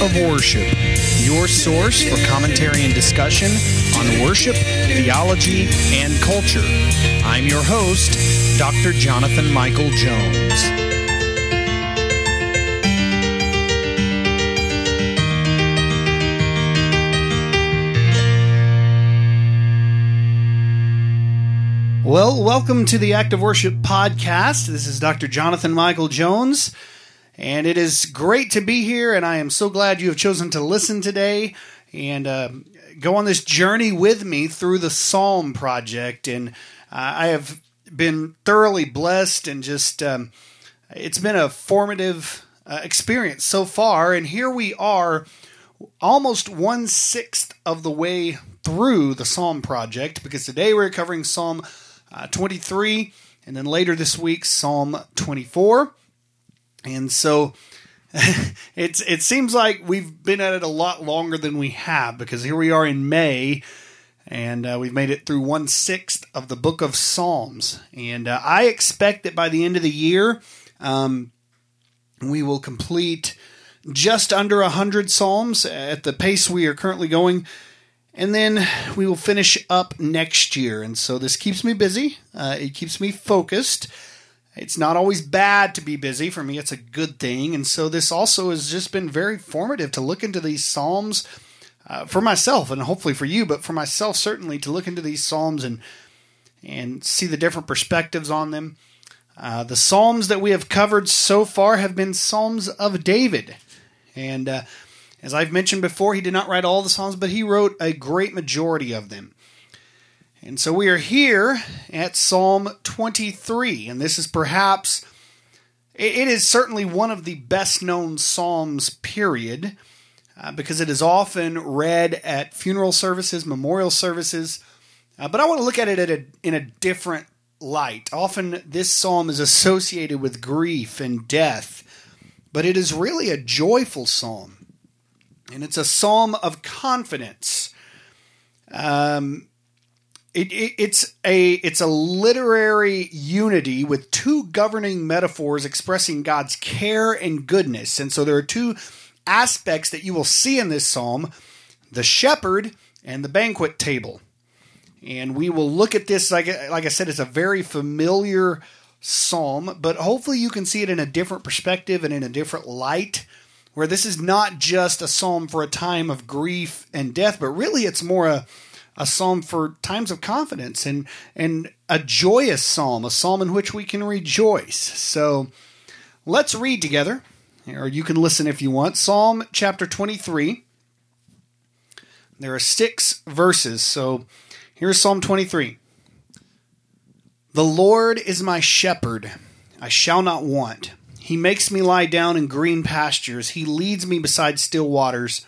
of Worship, your source for commentary and discussion on worship, theology, and culture. I'm your host, Dr. Jonathan Michael Jones. Well, welcome to the Act of Worship podcast. This is Dr. Jonathan Michael Jones, and it is great to be here. And I am so glad you have chosen to listen today and uh, go on this journey with me through the Psalm Project. And uh, I have been thoroughly blessed, and just um, it's been a formative uh, experience so far. And here we are, almost one sixth of the way through the Psalm Project, because today we're covering Psalm uh, 23, and then later this week, Psalm 24. And so it's it seems like we've been at it a lot longer than we have because here we are in May, and uh, we've made it through one sixth of the book of Psalms. And uh, I expect that by the end of the year, um, we will complete just under hundred psalms at the pace we are currently going and then we will finish up next year. And so this keeps me busy. Uh, it keeps me focused. It's not always bad to be busy. For me, it's a good thing. And so this also has just been very formative to look into these Psalms uh, for myself and hopefully for you, but for myself, certainly to look into these Psalms and, and see the different perspectives on them. Uh, the Psalms that we have covered so far have been Psalms of David. And uh, as I've mentioned before, he did not write all the Psalms, but he wrote a great majority of them. And so we are here at Psalm 23, and this is perhaps, it is certainly one of the best known Psalms, period, uh, because it is often read at funeral services, memorial services. Uh, but I want to look at it at a, in a different light. Often this psalm is associated with grief and death, but it is really a joyful psalm and it's a psalm of confidence. Um, it, it, it's a it's a literary unity with two governing metaphors expressing God's care and goodness, and so there are two aspects that you will see in this psalm: the shepherd and the banquet table. And we will look at this like like I said, it's a very familiar psalm, but hopefully you can see it in a different perspective and in a different light where this is not just a psalm for a time of grief and death, but really it's more a, a psalm for times of confidence and, and a joyous psalm, a psalm in which we can rejoice. So let's read together, or you can listen if you want. Psalm chapter 23. There are six verses. So here's Psalm 23. The Lord is my shepherd, I shall not want. He makes me lie down in green pastures. He leads me beside still waters.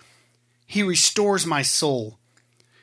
He restores my soul.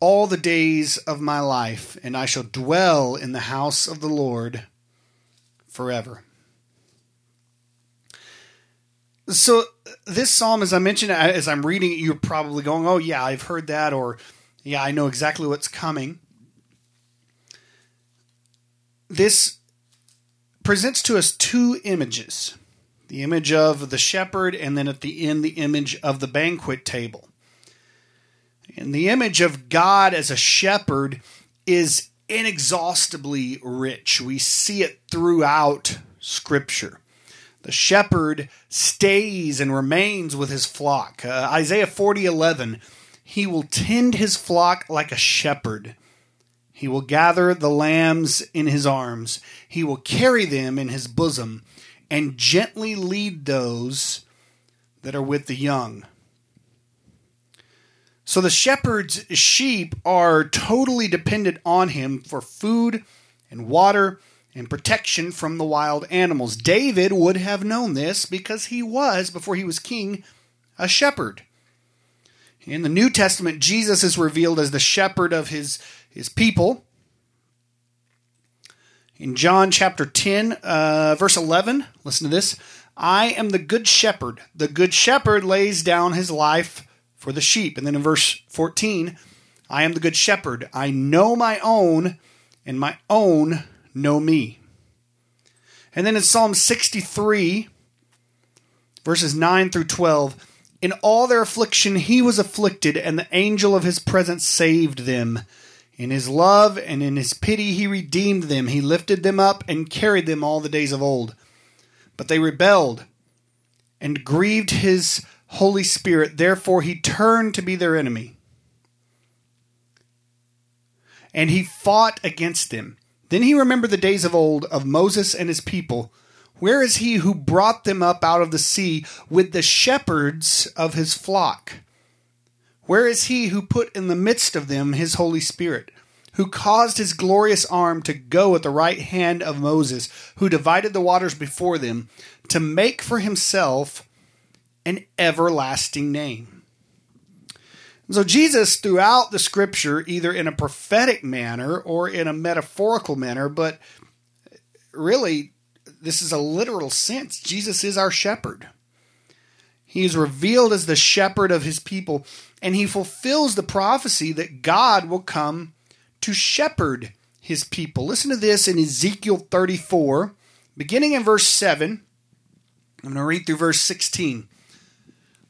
all the days of my life, and I shall dwell in the house of the Lord forever. So, this psalm, as I mentioned, as I'm reading it, you're probably going, Oh, yeah, I've heard that, or Yeah, I know exactly what's coming. This presents to us two images the image of the shepherd, and then at the end, the image of the banquet table. And the image of God as a shepherd is inexhaustibly rich. We see it throughout Scripture. The shepherd stays and remains with his flock. Uh, Isaiah 40 11, he will tend his flock like a shepherd. He will gather the lambs in his arms. He will carry them in his bosom and gently lead those that are with the young. So the shepherd's sheep are totally dependent on him for food and water and protection from the wild animals. David would have known this because he was, before he was king, a shepherd. In the New Testament, Jesus is revealed as the shepherd of his, his people. In John chapter 10, uh, verse 11, listen to this I am the good shepherd. The good shepherd lays down his life for the sheep. And then in verse 14, I am the good shepherd. I know my own, and my own know me. And then in Psalm 63, verses 9 through 12, in all their affliction he was afflicted, and the angel of his presence saved them. In his love and in his pity he redeemed them. He lifted them up and carried them all the days of old. But they rebelled and grieved his Holy Spirit. Therefore he turned to be their enemy. And he fought against them. Then he remembered the days of old of Moses and his people where is he who brought them up out of the sea with the shepherds of his flock? Where is he who put in the midst of them his Holy Spirit? Who caused his glorious arm to go at the right hand of Moses, who divided the waters before them, to make for himself an everlasting name. So, Jesus, throughout the scripture, either in a prophetic manner or in a metaphorical manner, but really this is a literal sense. Jesus is our shepherd. He is revealed as the shepherd of his people, and he fulfills the prophecy that God will come to shepherd his people. Listen to this in Ezekiel 34, beginning in verse 7. I'm going to read through verse 16.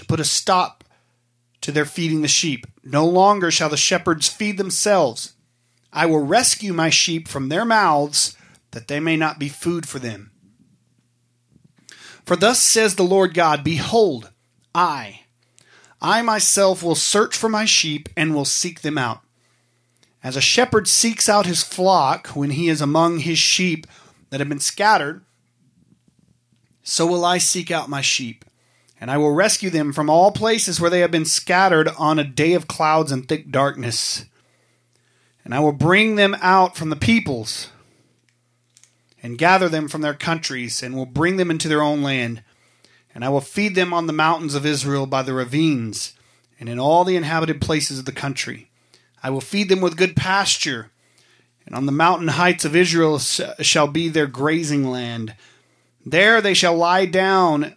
to put a stop to their feeding the sheep. No longer shall the shepherds feed themselves. I will rescue my sheep from their mouths, that they may not be food for them. For thus says the Lord God Behold, I, I myself will search for my sheep and will seek them out. As a shepherd seeks out his flock when he is among his sheep that have been scattered, so will I seek out my sheep, and I will rescue them from all places where they have been scattered on a day of clouds and thick darkness. And I will bring them out from the peoples and gather them from their countries, and will bring them into their own land. And I will feed them on the mountains of Israel by the ravines, and in all the inhabited places of the country. I will feed them with good pasture, and on the mountain heights of Israel shall be their grazing land. There they shall lie down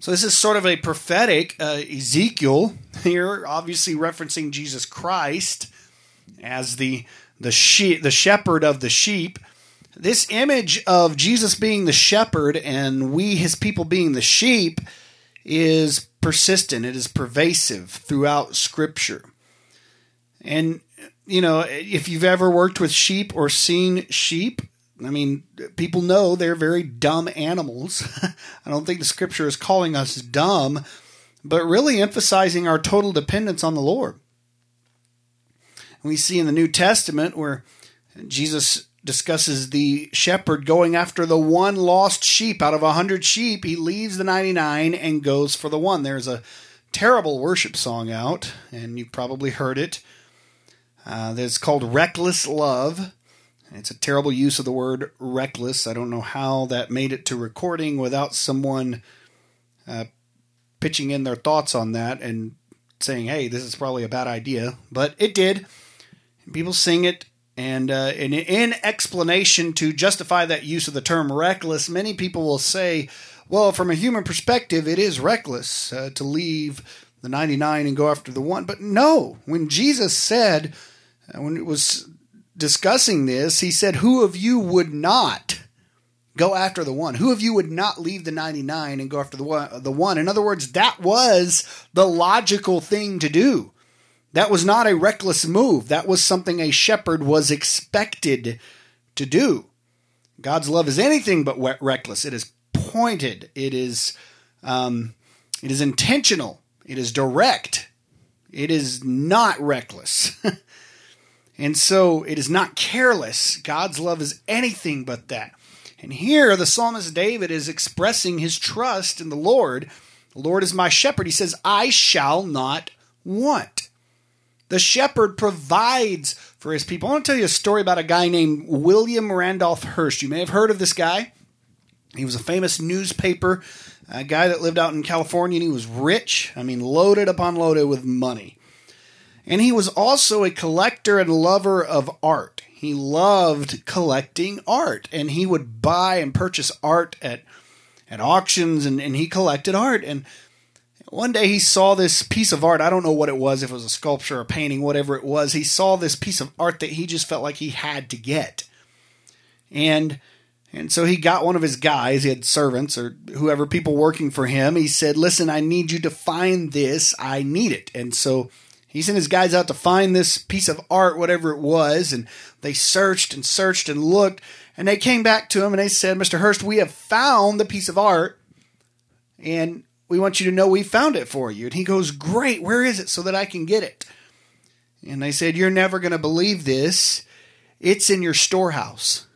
So this is sort of a prophetic uh, Ezekiel here, obviously referencing Jesus Christ as the the sheep, the shepherd of the sheep, this image of Jesus being the shepherd and we, his people, being the sheep is persistent, it is pervasive throughout Scripture. And, you know, if you've ever worked with sheep or seen sheep, I mean, people know they're very dumb animals. I don't think the Scripture is calling us dumb, but really emphasizing our total dependence on the Lord. And We see in the New Testament where Jesus discusses the shepherd going after the one lost sheep out of a hundred sheep. He leaves the 99 and goes for the one. There's a terrible worship song out, and you've probably heard it. Uh, that's called Reckless Love. It's a terrible use of the word reckless. I don't know how that made it to recording without someone uh, pitching in their thoughts on that and saying, hey, this is probably a bad idea. But it did. People sing it and uh, in, in explanation to justify that use of the term reckless, many people will say, well, from a human perspective, it is reckless uh, to leave the 99 and go after the one. But no, when Jesus said, uh, when it was discussing this, he said, Who of you would not go after the one? Who of you would not leave the 99 and go after the one? The one? In other words, that was the logical thing to do. That was not a reckless move. That was something a shepherd was expected to do. God's love is anything but reckless. It is pointed. It is um, it is intentional. It is direct. It is not reckless. and so it is not careless. God's love is anything but that. And here the psalmist David is expressing his trust in the Lord. The Lord is my shepherd. He says, I shall not want. The shepherd provides for his people. I want to tell you a story about a guy named William Randolph Hearst. You may have heard of this guy. He was a famous newspaper a guy that lived out in California and he was rich. I mean, loaded upon loaded with money. And he was also a collector and lover of art. He loved collecting art and he would buy and purchase art at, at auctions and, and he collected art. And one day he saw this piece of art. I don't know what it was, if it was a sculpture or a painting, whatever it was. He saw this piece of art that he just felt like he had to get. And and so he got one of his guys, he had servants or whoever, people working for him. He said, Listen, I need you to find this. I need it. And so he sent his guys out to find this piece of art, whatever it was. And they searched and searched and looked. And they came back to him and they said, Mr. Hearst, we have found the piece of art. And we want you to know we found it for you. And he goes, Great, where is it so that I can get it? And they said, You're never going to believe this. It's in your storehouse.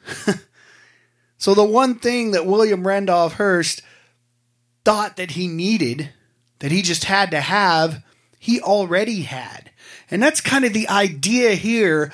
so, the one thing that William Randolph Hearst thought that he needed, that he just had to have, he already had. And that's kind of the idea here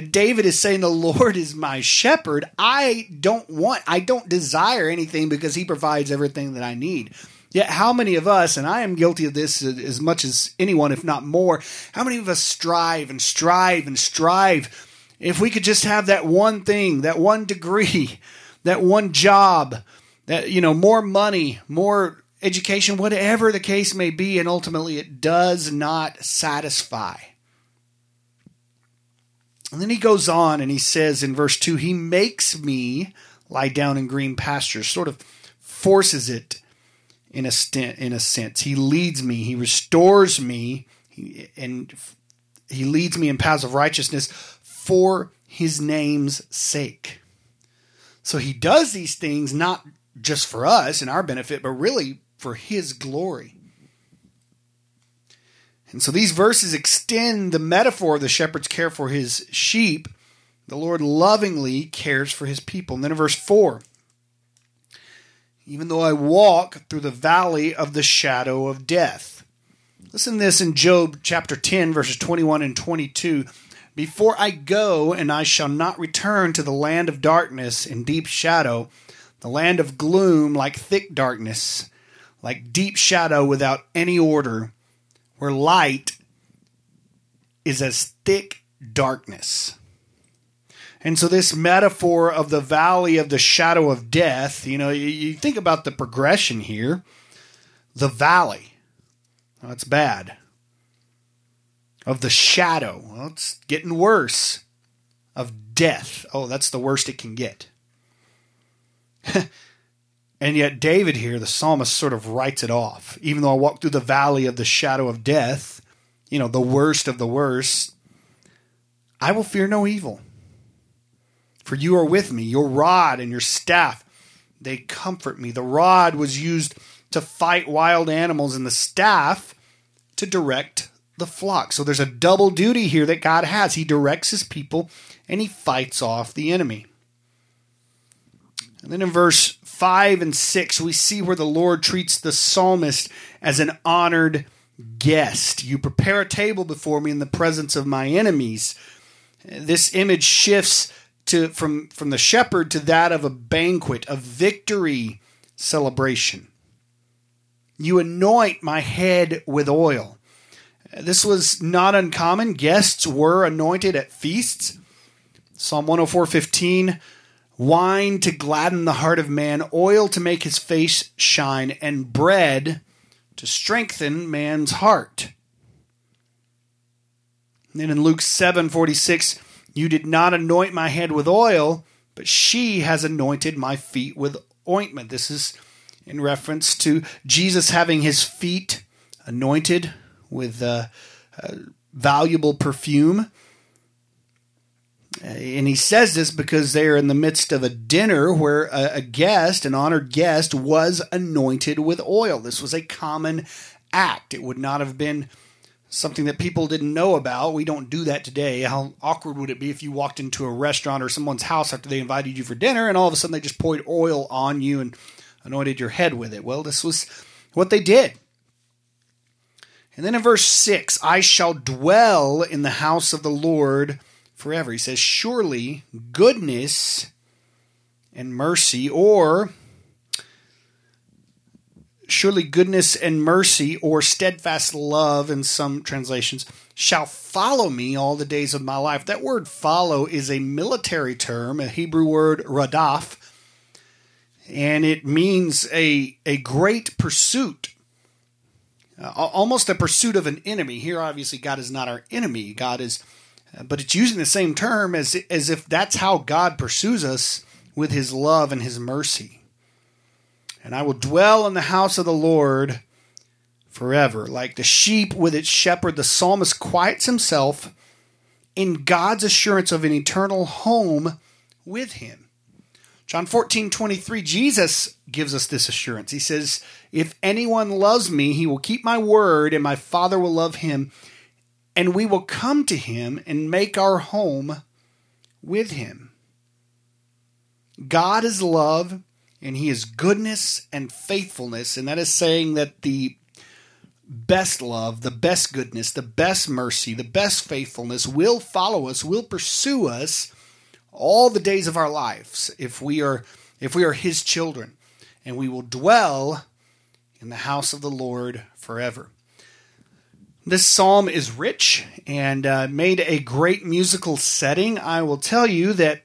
David is saying, The Lord is my shepherd. I don't want, I don't desire anything because he provides everything that I need. Yet, how many of us, and I am guilty of this as much as anyone, if not more, how many of us strive and strive and strive? If we could just have that one thing, that one degree, that one job, that, you know, more money, more education, whatever the case may be, and ultimately it does not satisfy. And then he goes on and he says in verse 2 He makes me lie down in green pastures, sort of forces it in a stint, in a sense. He leads me, he restores me, and he leads me in paths of righteousness for his name's sake. So he does these things not just for us and our benefit, but really for his glory. And so these verses extend the metaphor of the shepherd's care for his sheep. The Lord lovingly cares for his people. And then in verse 4, even though I walk through the valley of the shadow of death. Listen to this in Job chapter 10, verses 21 and 22. Before I go, and I shall not return to the land of darkness and deep shadow, the land of gloom like thick darkness, like deep shadow without any order, where light is as thick darkness. And so, this metaphor of the valley of the shadow of death, you know, you, you think about the progression here. The valley, well, that's bad. Of the shadow, well, it's getting worse. Of death, oh, that's the worst it can get. and yet, David here, the psalmist, sort of writes it off. Even though I walk through the valley of the shadow of death, you know, the worst of the worst, I will fear no evil for you are with me, your rod and your staff, they comfort me. The rod was used to fight wild animals, and the staff to direct the flock. So there's a double duty here that God has. He directs his people and he fights off the enemy. And then in verse 5 and 6, we see where the Lord treats the psalmist as an honored guest. You prepare a table before me in the presence of my enemies. This image shifts to from from the shepherd to that of a banquet, a victory celebration. You anoint my head with oil. This was not uncommon. Guests were anointed at feasts. Psalm 104:15 wine to gladden the heart of man, oil to make his face shine, and bread to strengthen man's heart. And then in Luke 7 46, you did not anoint my head with oil, but she has anointed my feet with ointment. This is in reference to Jesus having his feet anointed with uh, uh, valuable perfume. Uh, and he says this because they are in the midst of a dinner where a, a guest, an honored guest, was anointed with oil. This was a common act. It would not have been something that people didn't know about. We don't do that today. How awkward would it be if you walked into a restaurant or someone's house after they invited you for dinner and all of a sudden they just poured oil on you and anointed your head with it? Well, this was what they did. And then in verse 6, I shall dwell in the house of the Lord forever. He says, Surely goodness and mercy, or surely goodness and mercy, or steadfast love in some translations, shall follow me all the days of my life. That word follow is a military term, a Hebrew word radaf, and it means a, a great pursuit. Uh, almost a pursuit of an enemy. Here, obviously, God is not our enemy. God is but it's using the same term as as if that's how God pursues us with his love and his mercy. And I will dwell in the house of the Lord forever. Like the sheep with its shepherd, the psalmist quiets himself in God's assurance of an eternal home with him. John 14, 23, Jesus gives us this assurance. He says, If anyone loves me, he will keep my word, and my Father will love him, and we will come to him and make our home with him. God is love, and he is goodness and faithfulness, and that is saying that the best love, the best goodness, the best mercy, the best faithfulness will follow us, will pursue us all the days of our lives if we are if we are his children and we will dwell in the house of the Lord forever. This psalm is rich and uh, made a great musical setting. I will tell you that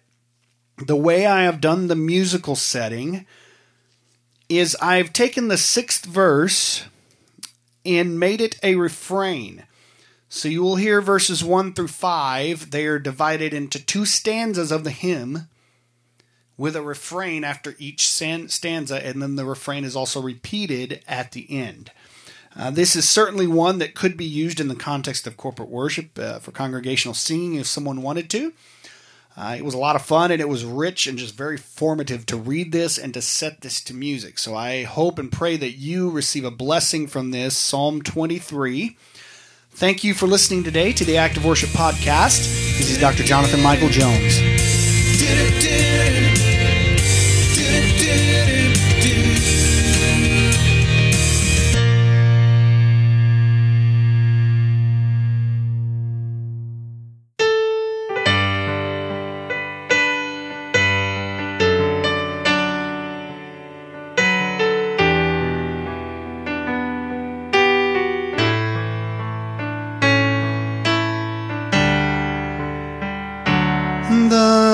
the way I have done the musical setting is I've taken the sixth verse and made it a refrain. So you will hear verses 1 through 5. They are divided into two stanzas of the hymn with a refrain after each stanza, and then the refrain is also repeated at the end. Uh, this is certainly one that could be used in the context of corporate worship uh, for congregational singing if someone wanted to. Uh, it was a lot of fun and it was rich and just very formative to read this and to set this to music. So I hope and pray that you receive a blessing from this Psalm 23. Thank you for listening today to the Act of Worship Podcast. This is Dr. Jonathan Michael Jones. The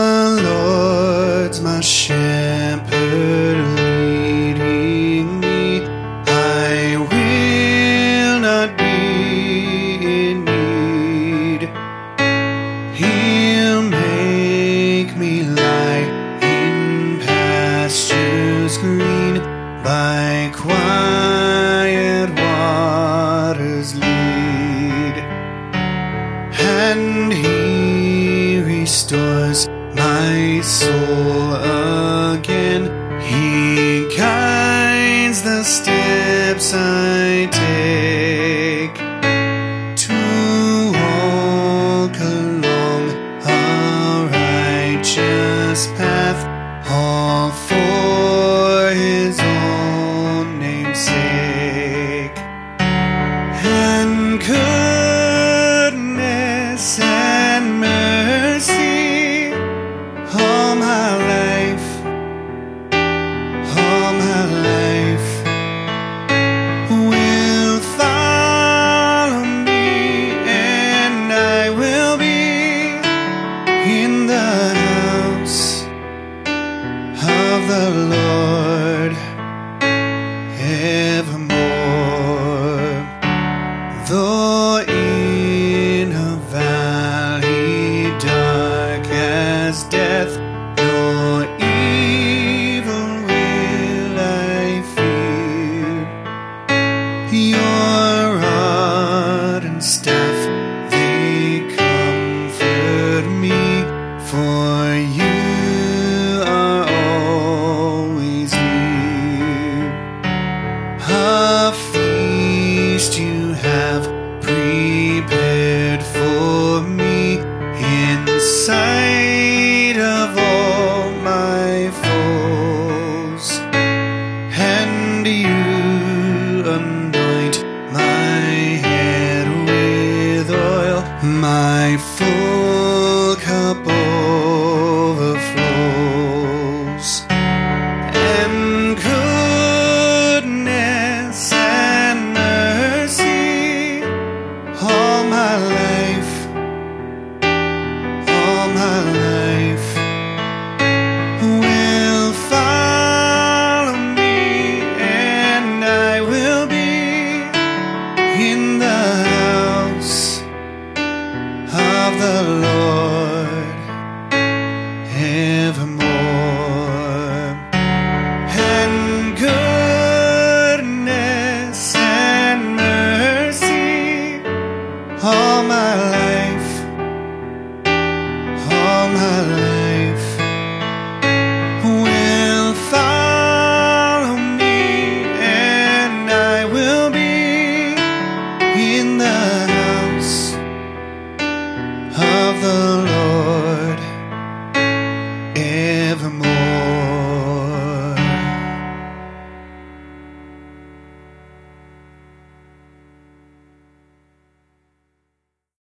Nevermore.